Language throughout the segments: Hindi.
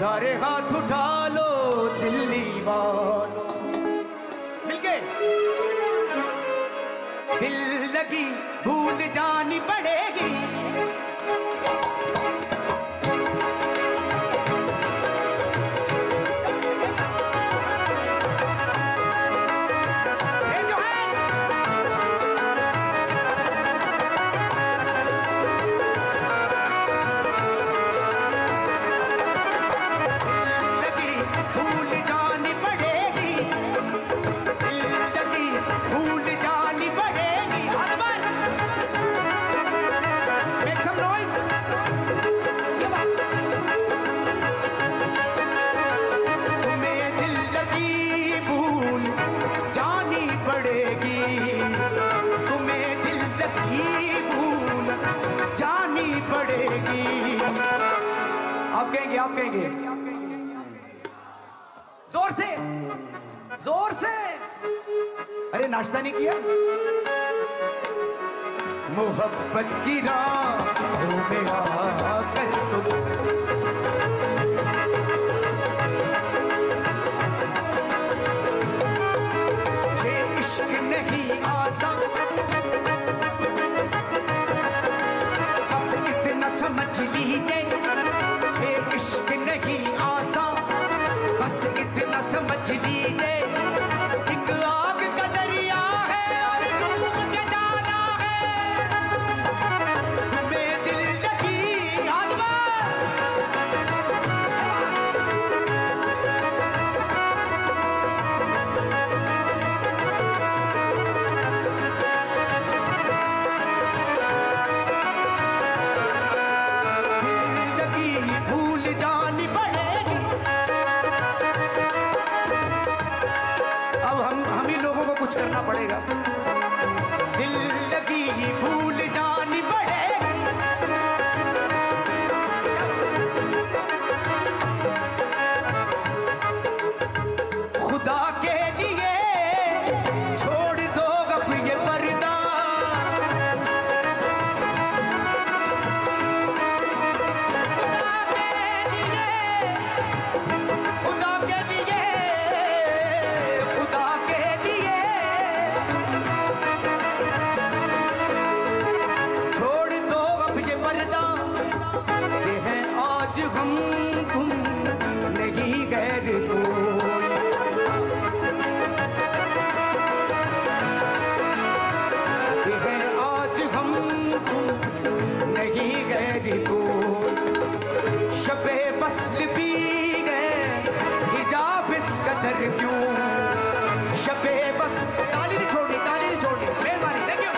सारे हाथ उठा लो दिल्ली वालों। मिलके। दिल लगी भूल जानी पड़ेगी। आप कहेंगे आप कहेंगे। ज़ोर से ज़ोर से। अरे, नाश्ता नहीं किया? मोहब्बत की राह कर तुम to be कुछ करना पड़ेगा। दिल लगी ही भूल जानी पड़ेगी। खुदा के घर क्यों? शबे बस। ताली नहीं छोड़नी, ताली नहीं छोड़नी। मेहरबानी थैंक यू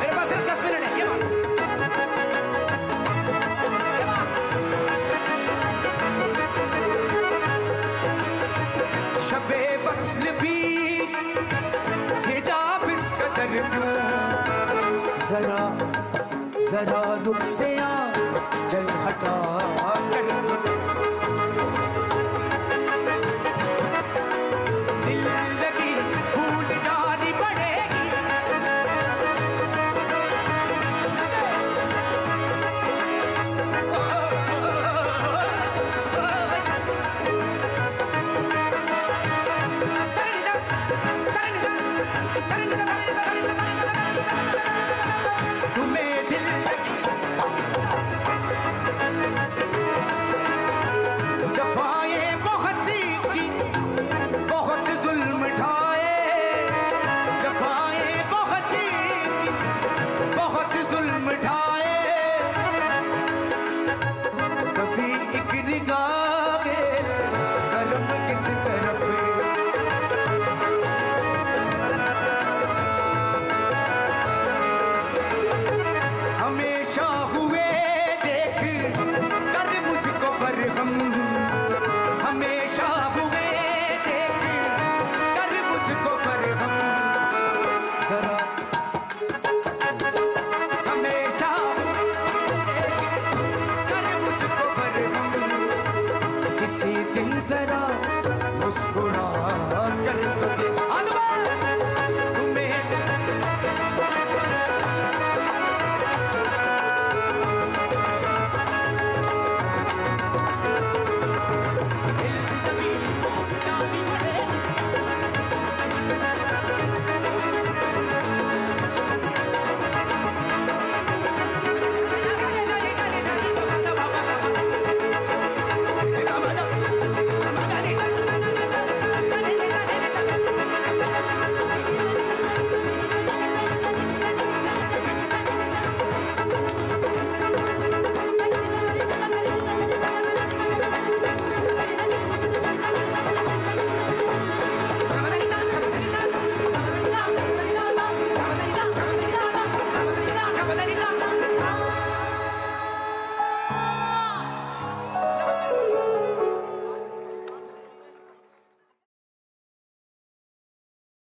मेरे पास सिर्फ़ दस मिनट है, क्या? शबे वसल भी हिजाब इसका कर जरा जरा रुख से आ, जल हटा कर। दिन जरा मुस्कुरा कर तो दे। 많이 감사합니다.